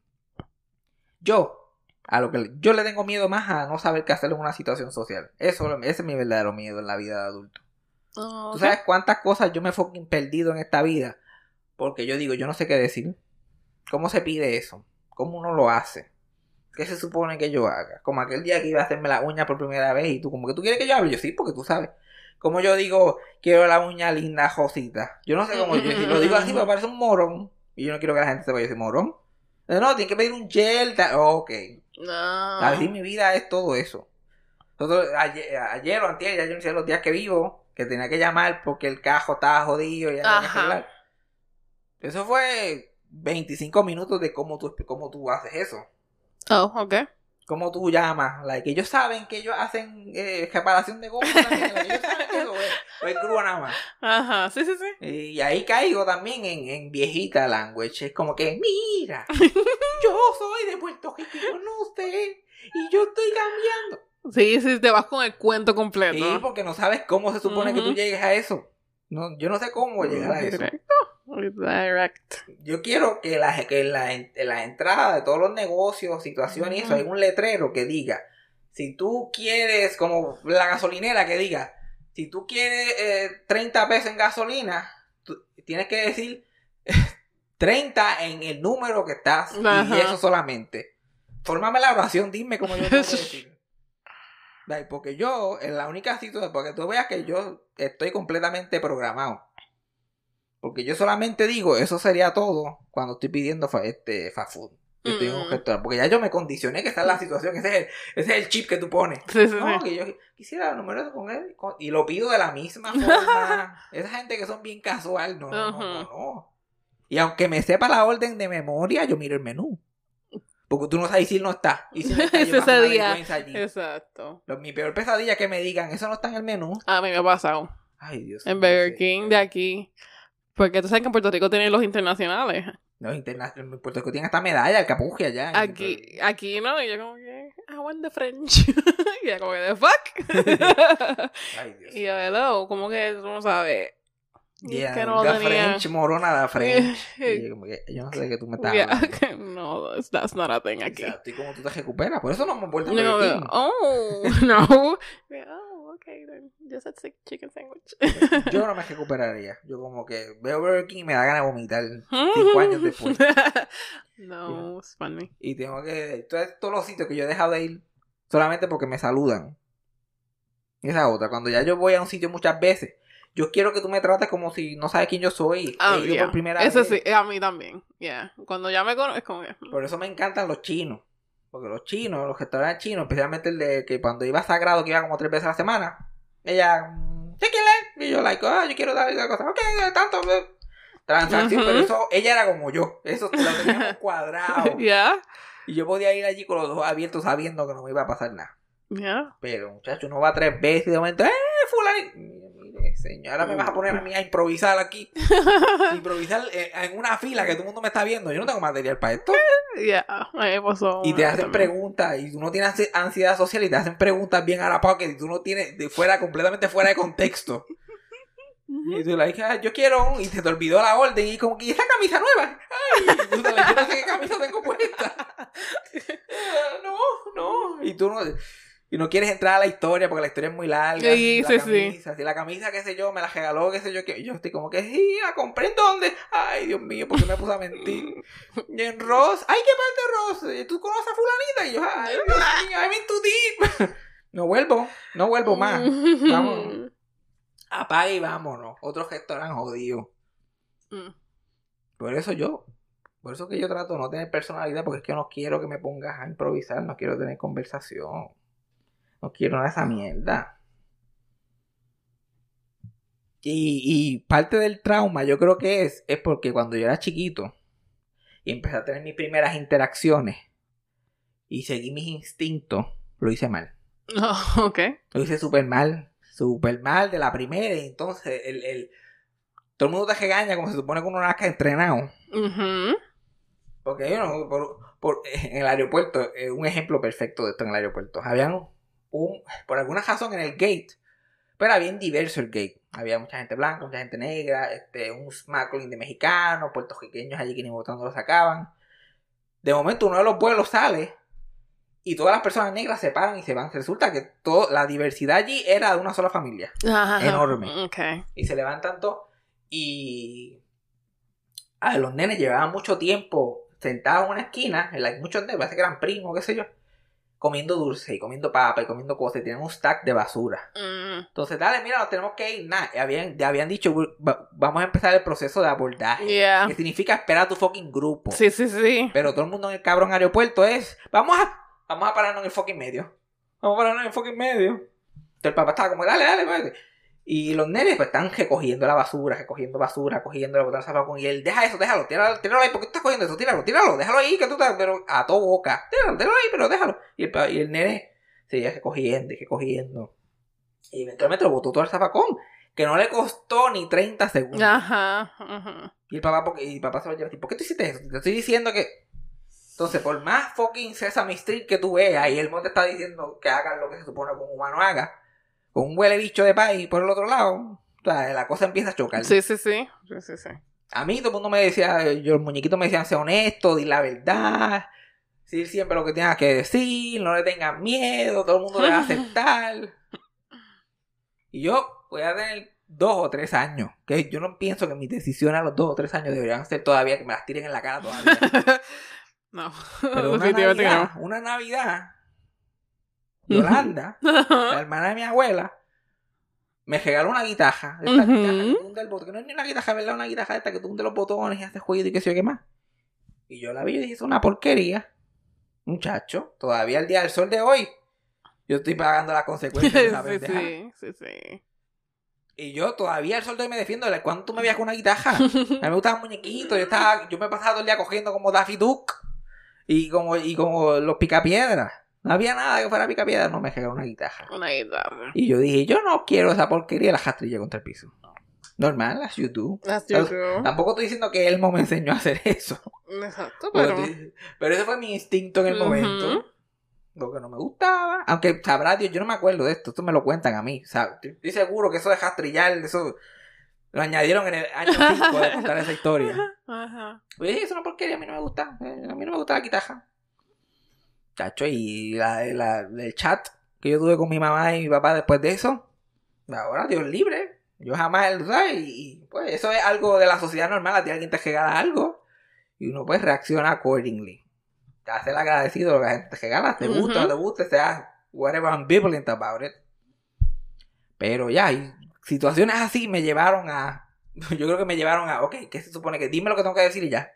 yo, a lo que yo le tengo miedo más a no saber qué hacer en una situación social. Eso, ese es mi verdadero miedo en la vida de adulto. Oh, ¿Tú sabes cuántas cosas yo me he fucking perdido en esta vida? Porque yo digo, yo no sé qué decir. ¿Cómo se pide eso? ¿Cómo uno lo hace? ¿Qué se supone que yo haga? Como aquel día que iba a hacerme la uña por primera vez y tú como que tú quieres que yo hable. Yo sí, porque tú sabes. Como yo digo, quiero la uña linda, josita. Yo no sé cómo yo si lo digo así, me parece un morón. Y yo no quiero que la gente sepa que yo soy morón. No, no, tiene que pedir un gel. tal. ok. No. En mi vida es todo eso. Ayer, ayer o antier, ya yo no sé los días que vivo, que tenía que llamar porque el cajo estaba jodido y ya no tenía que arreglar. Eso fue 25 minutos de cómo tú, cómo tú haces eso. Oh, ok. Cómo tú llamas. Like, ellos saben que ellos hacen eh, reparación de goma también. like, ellos saben que eso es, o es grúa nada más. Ajá, sí, sí, sí. Y ahí caigo también en, en viejita language. Es como que, mira, [LAUGHS] yo soy de Puerto Rico yo no sé. Y yo estoy cambiando. Sí, sí, te vas con el cuento completo. Sí, porque no sabes cómo se supone que tú llegues a eso. No, yo no sé cómo llegar a eso. Directo. Direct. Yo quiero que, la, que en, la, en la entrada de todos los negocios, situaciones y eso, Ujú. hay un letrero que diga, si tú quieres, como la gasolinera que diga, si tú quieres eh, 30 pesos en gasolina, tú tienes que decir [LAUGHS] 30 en el número que estás y eso solamente. Fórmame la oración, dime cómo yo tengo que [LAUGHS] decir. Porque yo, en la única situación, porque tú veas que yo estoy completamente programado. Porque yo solamente digo, eso sería todo cuando estoy pidiendo fa- este fast food. Yo estoy en un Mm. restaurante. Porque ya yo me condicioné que esa es la situación, ese es el, ese es el chip que tú pones. Sí, sí, No, sí. que yo quisiera números con él con- y lo pido de la misma forma. [LAUGHS] Esa gente que son bien casual, no, no, no, no, no. Y aunque me sepa la orden de memoria, yo miro el menú. Porque tú no sabes si no está. Y si no está, [LAUGHS] yo paso una allí. Exacto. Lo- mi peor pesadilla es que me digan, eso no está en el menú. A mí me ha pasado. Ay, Dios En Burger. King de aquí. Porque tú sabes que en Puerto Rico tienen los internacionales. No, internacional. En Puerto Rico tienen hasta medalla, el capuje allá. Aquí, aquí no. Y yo como que, I want the French. [LAUGHS] y ella como que, the fuck. [LAUGHS] Ay, Dios y yo, hello, como que tú no sabes. Y es Yeah, que no tenía. French, morona, la French. [LAUGHS] Y yo como que, yo no sé qué tú me estás Yeah, hablando. no, that's not a thing aquí. Exacto, y cómo tú te recuperas. Por eso no hemos vuelto a No, King. oh, no. Oh, okay, then. Just a chicken sandwich. Yo no me recuperaría. Yo como que veo Burger King y me da ganas de vomitar cinco años después. [LAUGHS] no, it's funny. Y tengo que... Todos los sitios que yo he dejado de ir solamente porque me saludan. Esa es otra. Cuando ya yo voy a un sitio muchas veces, yo quiero que tú me trates como si no sabes quién yo soy. Ah, he ido yeah. por primera Eso vez. sí, a mí también. Yeah. Cuando ya me conozco, es como que. Por eso me encantan los chinos. Porque los chinos, los restaurantes chinos, especialmente el de que cuando iba a Sagrado, que iba como tres veces a la semana, ella, mm, ¿qué quiere? Y yo, like, ah, yo quiero dar esa cosa. Ok, tanto. Transacción, pero eso, ella era como yo. Eso lo teníamos [LAUGHS] cuadrado. Yeah. Y yo podía ir allí con los ojos abiertos sabiendo que no me iba a pasar nada. Yeah. Pero, muchacho, uno va tres veces y de momento, ¡eh, fulano! Señora, me vas a poner a mí a improvisar aquí. [LAUGHS] improvisar eh, en una fila que todo el mundo me está viendo. Yo no tengo material para esto. [LAUGHS] Yeah. Y te hacen también. preguntas y tú no tienes ansi- ansiedad social y te hacen preguntas bien a la pocket y tú no tienes de fuera, completamente fuera de contexto. Y tú like, "Ah, yo quiero un... Y se te olvidó la orden y como que, ¿y esa camisa nueva? Ay, y tú te sé qué camisa tengo puesta. "Ah, [LAUGHS] no, no. Y tú no... Y no quieres entrar a la historia porque la historia es muy larga. Sí, la sí, sí. camisa, Si la camisa, qué sé yo, me la regaló, qué sé yo, que yo estoy como que, sí, la compré en dónde. Ay, Dios mío, ¿por qué me puse a mentir? [LAUGHS] Y en Ross, ay, ¿qué parte de Ross? ¿Tú conoces a fulanita? Y yo, ay, Dios mío, [LAUGHS] I'm in too deep. [LAUGHS] No vuelvo, no vuelvo más. Vamos. Apaga y vámonos. Otro restaurante jodido. Mm. Por eso yo, por eso que yo trato de no tener personalidad, porque es que no quiero que me pongas a improvisar, no quiero tener conversación. No quiero nada de esa mierda. Y, y parte del trauma yo creo que es, es porque cuando yo era chiquito y empecé a tener mis primeras interacciones y seguí mis instintos, lo hice mal. Oh, [LAUGHS] ok. Lo hice súper mal, súper mal de la primera y entonces el, el- todo el mundo te regaña como se supone que uno nazca entrenado. Ujú. Porque yo no, por, por- en el aeropuerto, eh, un ejemplo perfecto de esto en el aeropuerto. Habían un, por alguna razón en el gate, pero era bien diverso el gate. Había mucha gente blanca, mucha gente negra, este, un smuggling de mexicanos, puertorriqueños allí que ni votando lo sacaban. De momento uno de los vuelos sale y todas las personas negras se paran y se van. Resulta que todo, la diversidad allí era de una sola familia. Ajá. Enorme. Ok. Y se levantan todos. Y a los nenes llevaban mucho tiempo sentados en una esquina, en la muchos nenes, parece que eran primos, qué sé yo, comiendo dulce y comiendo papa y comiendo cosas. Y tenían un stack de basura. Mm. Entonces, dale, mira, nos tenemos que ir. Nada, habían, ya habían dicho, "Va- vamos a empezar el proceso de abordaje. Yeah. Que significa esperar a tu fucking grupo. Sí, sí, sí. Pero todo el mundo en el cabrón aeropuerto es, vamos a, vamos a pararnos en el fucking medio. Vamos a pararnos en el fucking medio. Entonces el papá estaba como, dale, dale, dale. Y los nenes pues están recogiendo la basura, recogiendo basura, cogiendo la botella de zafacón. Y él, deja eso, déjalo, tíralo, tíralo ahí, ¿por qué estás cogiendo eso? Tíralo, tíralo, déjalo ahí, que tú estás, pero a tu boca. Tíralo, tíralo ahí, pero déjalo. Y el, y el nene seguía recogiendo y recogiendo. Y eventualmente lo botó todo el zafacón, que no le costó ni 30 segundos. Ajá. Ajá. Y el papá, porque, y el papá se lo lleva así, ¿por qué tú hiciste eso? Te estoy diciendo que... Entonces, por más fucking Sesame Street que tú veas, y el monte está diciendo que hagan lo que se supone que un humano haga, con un huele bicho de país por el otro lado, o sea, la cosa empieza a chocar. Sí, sí, sí. Sí, sí, sí. A mí todo el mundo me decía, yo, los muñequitos me decían, sé honesto, di la verdad, decir siempre lo que tengas que decir, no le tengas miedo, todo el mundo le va a [LAUGHS] aceptar. Y yo voy a tener dos o tres años, que yo no pienso que mis decisiones a los dos o tres años deberían ser todavía que me las tiren en la cara todavía. [LAUGHS] No. Pero una Navidad, una Navidad, Yolanda, [LAUGHS] la hermana de mi abuela, me regaló una guitarra. Esta Ujú. guitarra que tunde el botón, que no es ni una guitarra, ¿verdad? Una guitarra esta que tunde los botones y hace juego y qué sé yo qué más. Y yo la vi y dije, es una porquería. Muchacho, todavía el día del sol de hoy, yo estoy pagando las consecuencias de esa [LAUGHS] Sí, pendeja. sí, sí, sí. Y yo todavía el sol de hoy me defiendo. de ¿Cuándo tú me veías con una guitarra? [LAUGHS] A mí me gustaban muñequitos. Yo, estaba, yo me pasaba todo el día cogiendo como Daffy Duck y como, y como los picapiedras. No había nada que fuera picapiedras, no me regaló una guitarra. Una guitarra. Y yo dije, yo no quiero esa porquería, la jastrilla contra el piso. Normal, as you do. That's Pero- true. Tampoco estoy diciendo que Elmo me enseñó a hacer [LAUGHS] eso. Exacto, Pero, pero. estoy- pero ese fue mi instinto en el momento. Lo que no me gustaba. Aunque sabrá Dios, yo no me acuerdo de esto. Esto me lo cuentan a mí. ¿sabes? Estoy- seguro que eso de jastrillar, eso lo añadieron en el año 5 de contar esa historia. [LAUGHS] Ajá. Pues eso es una porquería, a mí no me gusta. Eh, A mí no me gusta la guitarra. Chacho, y la, la- el chat que yo tuve con mi mamá y mi papá después de eso, ahora Dios libre. Yo jamás, ¿sabes? Y, y, pues eso es algo de la sociedad normal, a ti alguien te regala algo y uno pues reacciona accordingly. Te hace el agradecido de lo que la gente te regala, te gusta o Ujú. no te gusta, sea whatever ambivalent about it. Pero ya, y situaciones así me llevaron a. [LAUGHS] Yo creo que me llevaron a. Ok, ¿qué se supone que? Dime lo que tengo que decir y ya.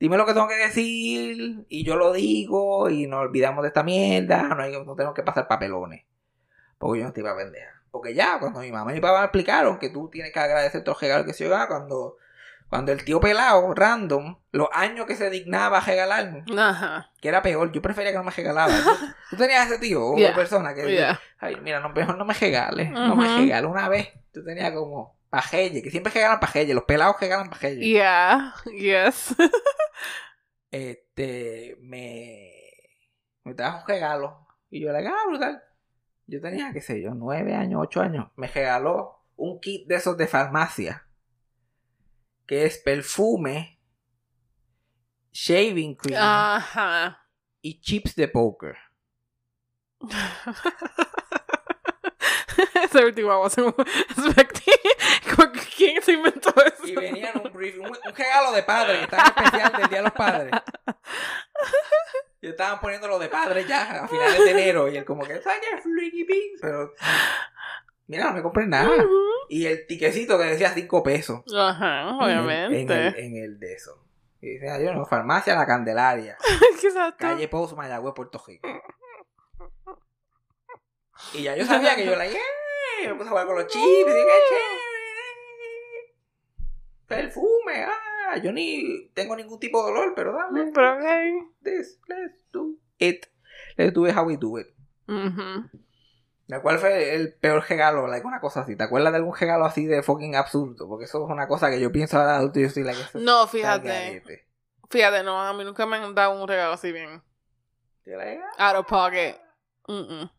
Dime lo que tengo que decir y yo lo digo y nos olvidamos de esta mierda. No, hay, no tenemos que pasar papelones. Porque yo no estoy para pendeja. Porque ya, cuando mi mamá y mi papá me explicaron que tú tienes que agradecer todos los regalos que se da, cuando, cuando el tío pelado, random, los años que se dignaba a regalarme, Ajá. que era peor, yo prefería que no me regalaba. [LAUGHS] Tú tenías ese tío Yeah. persona que, Yeah. ay, mira, no, mejor no me regales, no me regales. Una vez tú tenías como pajelle, que siempre regalan pajelle, los pelados regalan pajelle. Yeah. Yes. [LAUGHS] Este, me, me trajo un regalo y yo le dije, ah, brutal. Yo tenía, qué sé yo, nueve años, ocho años. Me regaló un kit de esos de farmacia. Que es perfume, shaving cream Ajá. y chips de poker. [LAUGHS] I wasn't expecting. ¿Quién se inventó eso? Y venía en un briefing, un, un regalo de padre, que estaba especial del Día de los Padres. Y estaban poniendo lo de padre ya a finales de enero. Y él como que. Pero, mira, no me compré nada. Y el tiquecito que decía 5 pesos. Ajá, En el- obviamente. En el, en el de eso. Y decía, yo no, farmacia La Candelaria. [LAUGHS] Exacto. Calle Pozo, Mayagüez, Puerto Rico. Y ya yo sabía que yo la "Yeah", Me puse a jugar con los chips. Y dije, "Qué chévere. Perfume. Ah, yo ni tengo ningún tipo de dolor, pero dame. Pero ok. This, let's do it. Let's do it how we do it. ¿Cuál fue el peor regalo? Like, una cosa así. ¿Te acuerdas de algún regalo así de fucking absurdo? Porque eso es una cosa que yo pienso ahora adulto y yo estoy like, No, fíjate. Fíjate, no, a mí nunca me han dado un regalo así bien. Yo ah. Out of pocket. Mm-mm.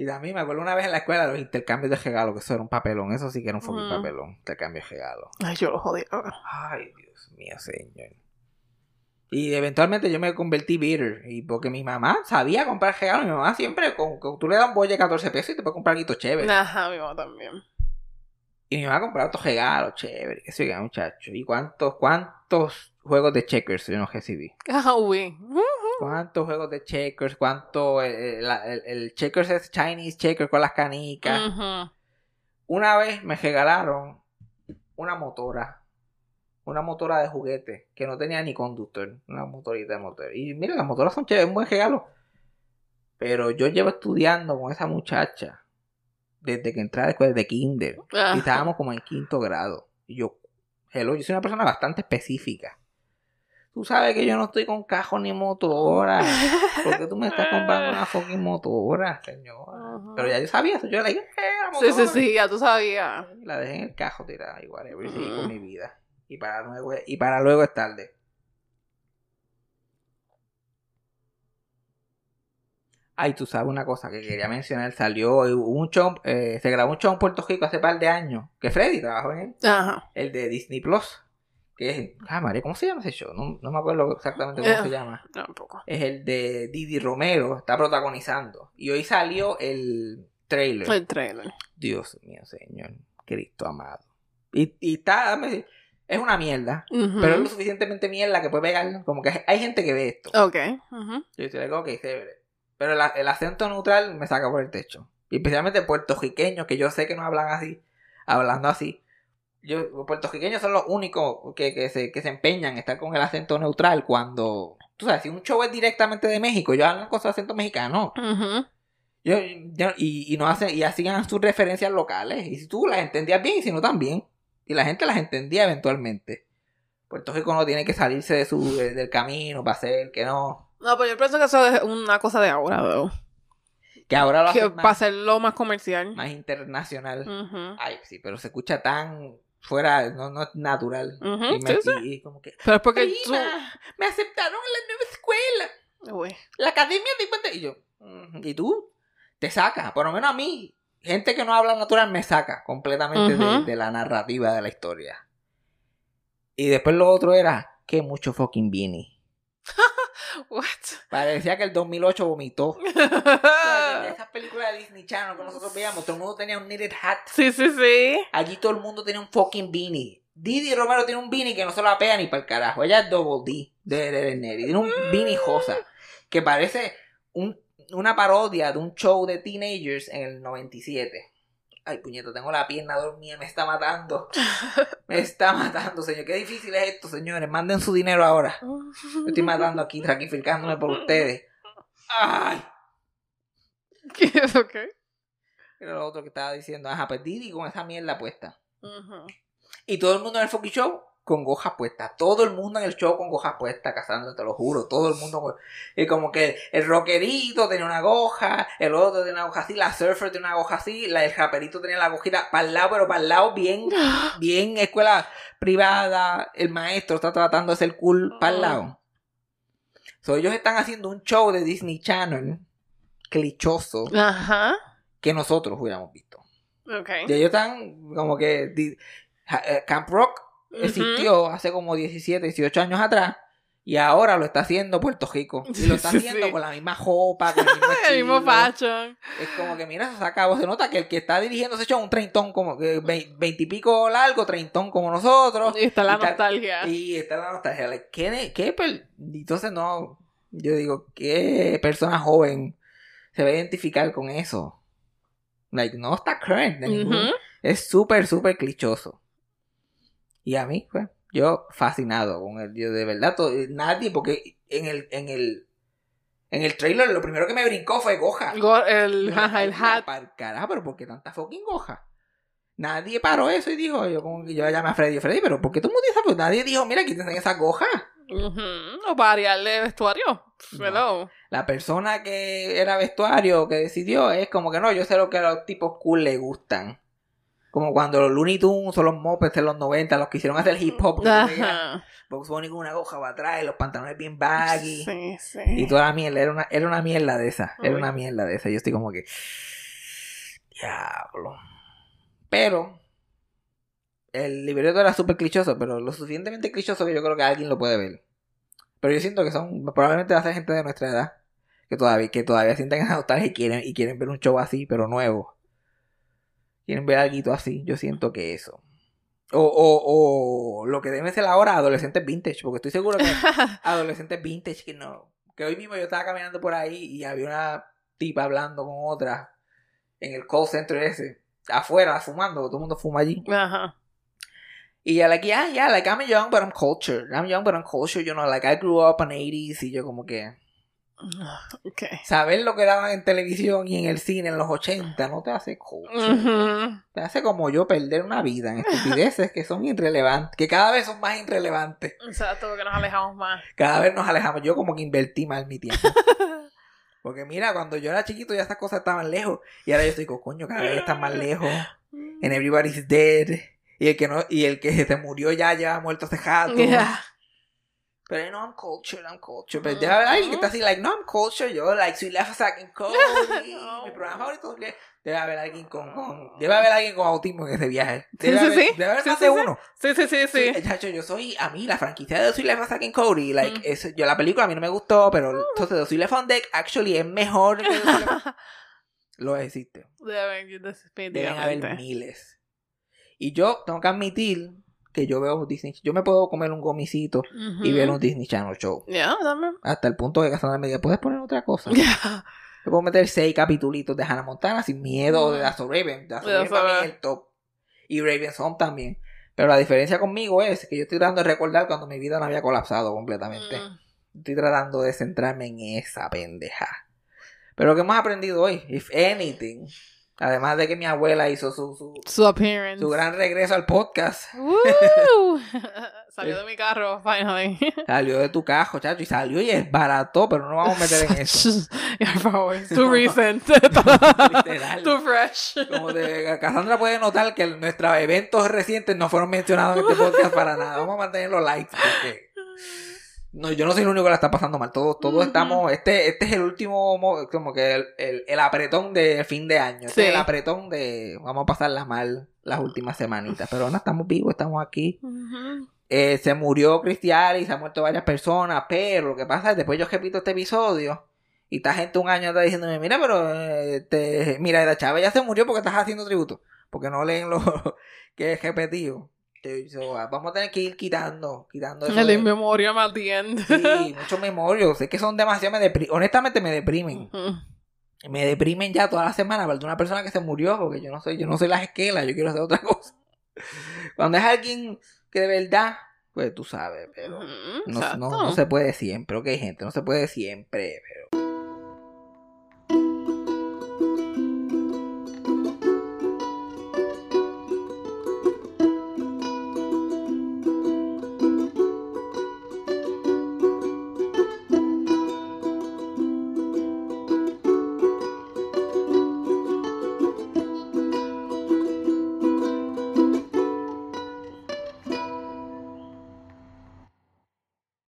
Y también me acuerdo una vez en la escuela los intercambios de regalos, que eso era un papelón. Eso sí que era un fucking Ujú. papelón. Intercambio de regalos. Ay, yo lo jodí. Ay, Dios mío, señor. Y eventualmente yo me convertí bitter. Y porque mi mamá sabía comprar regalos. Mi mamá siempre, con, con- tú le das un bolle de 14 pesos y te puede comprar algo chévere. Ajá, mi mamá también. Y mi mamá compraba otros regalos chévere. Que se muchacho. ¿Y cuántos, cuántos juegos de checkers yo no recibí? [LAUGHS] Ah, oui. ¿Cuántos juegos de checkers? ¿Cuánto eh, el, el- el checkers es Chinese checker con las canicas? Una vez me regalaron una motora. Una motora de juguete que no tenía ni conductor. Una motorita de motor. Y mira, las motoras son chéveres, un buen regalo. Pero yo llevo estudiando con esa muchacha desde que entré a la escuela, desde kinder. Ajá. Y estábamos como en quinto grado. Y yo, hello, yo soy una persona bastante específica. Tú sabes que yo no estoy con cajo ni motora. [LAUGHS] ¿Por qué tú me estás comprando una fucking motora, señora? Pero ya yo sabía eso. Yo le dije, "Eh, la Sí, sí, motora". sí, ya tú sabías. La dejé en el cajo tirada y whatever. Y seguí Ujú. con mi vida. Y para luego, y para luego es tarde. Ay, tú sabes una cosa que quería mencionar. Salió un show, eh, se grabó un show en Puerto Rico hace par de años. Que Freddy trabajó en él. Ajá. El de Disney Plus. Que es. Ah, María, ¿cómo se llama ese show? No, no me acuerdo exactamente cómo Eh. se llama. Tampoco. Es el de Didi Romero. Está protagonizando. Y hoy salió el trailer. El trailer. Dios mío, Señor. Cristo amado. Y, y está. me- Es una mierda. Pero es lo suficientemente mierda que puede pegar. Como que hay gente que ve esto. Ok. Yo te digo, ok, chévere. Pero el, el acento neutral me saca por el techo. Y especialmente puertorriqueños, que yo sé que no hablan así, hablando así. Yo, los puertorriqueños son los únicos que, que, se, que se empeñan en estar con el acento neutral cuando. Tú sabes, si un show es directamente de México, yo hablan con su acento mexicano. Yo, yo- y, y no hacen, y hacían sus referencias locales. Y si tú las entendías bien y si no también. Y la gente las entendía eventualmente. Puerto Rico no tiene que salirse de su, de- del camino para hacer que no. No, pero yo pienso que eso es una cosa de ahora, though. Que ahora lo Que hacen para más, hacerlo más comercial. más internacional. Ay, sí, pero se escucha tan fuera, no, no natural. Ujú, y, me- sí, sí. y- como que. Pero porque "Prima, me aceptaron en la nueva escuela. tú... Uy. La academia de Igualdad". Y yo, "Ujú". ¿y tú? Te saca, por lo menos a mí. Gente que no habla natural me saca completamente de- la narrativa de la historia. Y después lo otro era, que mucho fucking Beanie. [LAUGHS] What? Parecía que el 2008 vomitó. [LAUGHS] O sea, Esas películas de Disney Channel que nosotros veíamos, todo el mundo tenía un knitted hat. sí, sí, sí. Allí todo el mundo tiene un fucking beanie. Didi Romero tiene un beanie que no se lo apea ni para el carajo. Ella es Double D de Neri. Tiene un beanie josa que parece un- una parodia de un show de teenagers en el 97. Ay, puñeta, tengo la pierna dormida, me está matando. [LAUGHS] Me está matando, señor. Qué difícil es esto, señores. Manden su dinero ahora. Me estoy matando aquí, sacrificándome por ustedes. Ay. ¿Qué es ok? Era lo otro que estaba diciendo. Ajá, pues Didi con esa mierda puesta. Ujú. Y todo el mundo en el fucking show con gojas puestas. Todo el mundo en el show con gojas puestas, cazando, te lo juro. Todo el mundo con... Y como que el rockerito tenía una goja, el otro tenía una goja así, la surfer tenía una goja así, la, el raperito tenía la gojita para el lado, pero para el lado bien, [GASPS] bien escuela privada. El maestro está tratando de ser cool para el lado. So, ellos están haciendo un show de Disney Channel clichoso Ajá. que nosotros hubiéramos visto. Y ellos están como que di- ja- existió hace como 17, 18 años atrás y ahora lo está haciendo Puerto Rico. Y lo [LAUGHS] está haciendo sí. con la misma jopa, con el [LAUGHS] mismo El mismo estilo. fashion. Es como que mira, se acabó. Se nota que el que está dirigiendo show es un treintón como veintipico largo, treintón como nosotros. Y está la Y nostalgia. Y está la nostalgia. Like, ¿Qué, qué per- Entonces no, yo digo, ¿qué persona joven se va a identificar con eso? Like, no está current. de Ujú. Es súper, súper clichoso. Y a mí, pues, yo fascinado con el yo de verdad, to- nadie, porque en el, en el, en el trailer lo primero que me brincó fue Goja. Go- el, ajá, el hat. Para carajo, pero ¿por qué tanta fucking Goja? Nadie paró eso y dijo, yo como que yo llamé a Freddy, Freddy, pero ¿por qué todo el mundo dice? Pues nadie dijo, mira, quítense esa goja. Ujú. O variarle vestuario. No. La persona que era vestuario, que decidió, es como que no, yo sé lo que a los tipos cool les gustan. Como cuando los Looney Tunes o los Muppets de los 90, los que hicieron hacer hip hop. Bugs Bunny con una goja para atrás y los pantalones bien baggy. Sí, sí. Y toda la mierda, era una, era una mierda de esa. Era Uy. una mierda de esa. Yo estoy como que. Diablo. Pero. El libreto era súper clichoso, pero lo suficientemente clichoso que yo creo que alguien lo puede ver. Pero yo siento que son. Probablemente va a ser gente de nuestra edad. Que todavía, que todavía sienten esa [LAUGHS] nostalgia y quieren, y quieren ver un show así, pero nuevo. Quieren ver algo así. Yo siento que eso. O, o, o lo que debe ser ahora adolescentes vintage. Porque estoy seguro que [LAUGHS] adolescentes vintage que no. Que hoy mismo yo estaba caminando por ahí y había una tipa hablando con otra en el call center ese, afuera, fumando, todo el mundo fuma allí. Ajá. Y ella, like, yeah, yeah, like, I'm young, but I'm cultured. I'm young, but I'm cultured, you know, like, I grew up in 80s. Y yo, como que, [LAUGHS] Ok. saber lo que daban en televisión y en el cine en los 80 no te hace. Ujú. Te hace como yo perder una vida en estupideces que son irrelevantes, que cada vez son más irrelevantes. Exacto, porque nos alejamos más. Cada vez nos alejamos. Yo como que invertí mal mi tiempo. [LAUGHS] Porque mira, cuando yo era chiquito ya estas cosas estaban lejos. Y ahora yo estoy como, coño, cada vez están más lejos. And everybody's dead. Y el que no, y el que se murió ya lleva muerto hace. Yeah. Pero no, I'm cultured, I'm cultured. Pero debe haber alguien que está así, like, no, I'm cultured. Yo, like, soy Left Sack Cody. No. Mi programa favorito. Debe haber alguien con, con, debe haber alguien con autismo en ese viaje. Debe sí, haber, sí. Debe haber Sí, más sí, de uno. Sí, sí, sí, sí. Chacho, yo soy, a mí, la franquicia de Soy Left Sack Cody, like, Mm. eso, yo la película a mí no me gustó, pero entonces Soy Left on Deck actually es mejor que [LAUGHS] Lo existe. Deben, Deben haber miles. Y yo tengo que admitir que yo veo Disney, yo me puedo comer un gomicito y ver un Disney Channel show. Ya, dame. Hasta el punto de que Cassandra me diga, ¿puedes poner otra cosa? [LAUGHS] Ya. Yo puedo meter seis capitulitos de Hannah Montana sin miedo de So Raven. De Raven So para mí Raven. es el top. Y Raven's Home también. Pero la diferencia conmigo es que yo estoy tratando de recordar cuando mi vida no había colapsado completamente. Mm. Estoy tratando de centrarme en esa pendeja. Pero ¿qué hemos aprendido hoy? If anything. Además de que mi abuela hizo su, su, Su appearance. su gran regreso al podcast. Woo. [LAUGHS] Salió de mi carro, finally. [LAUGHS] Salió de tu cajo, chacho, y salió y es barato, pero no vamos a meter en eso. [LAUGHS] Por favor. Too recent. Literal. Too fresh. Como de, Cassandra puede notar que nuestros eventos recientes no fueron mencionados en este podcast para nada. Vamos a mantenerlo light porque no, yo no soy el único que la está pasando mal. Todos, todos estamos. Este, este es el último, mo- como que el, el, el apretón de fin de año. Este Sí. es el apretón de vamos a pasarla mal las últimas semanitas. Pero no estamos vivos, estamos aquí. Eh, se murió Cristian y se han muerto varias personas, pero lo que pasa es que después yo repito este episodio y esta gente un año está diciéndome, mira, pero este, mira, Eda Chávez ya se murió porque estás haciendo tributo, porque no leen lo [LAUGHS] que es repetido. So, ah, vamos a tener que ir quitando, quitando eso El de- in memoriam at the end. Sí, muchos memorios, es que son demasiado, me depri- honestamente me deprimen. Me deprimen ya toda la semana de una persona que se murió, porque yo no soy, yo no soy la esquela, yo quiero hacer otra cosa. [LAUGHS] Cuando es alguien que de verdad, pues tú sabes, pero Ujú, no, exacto. no, no se puede siempre, ok gente, no se puede siempre, pero...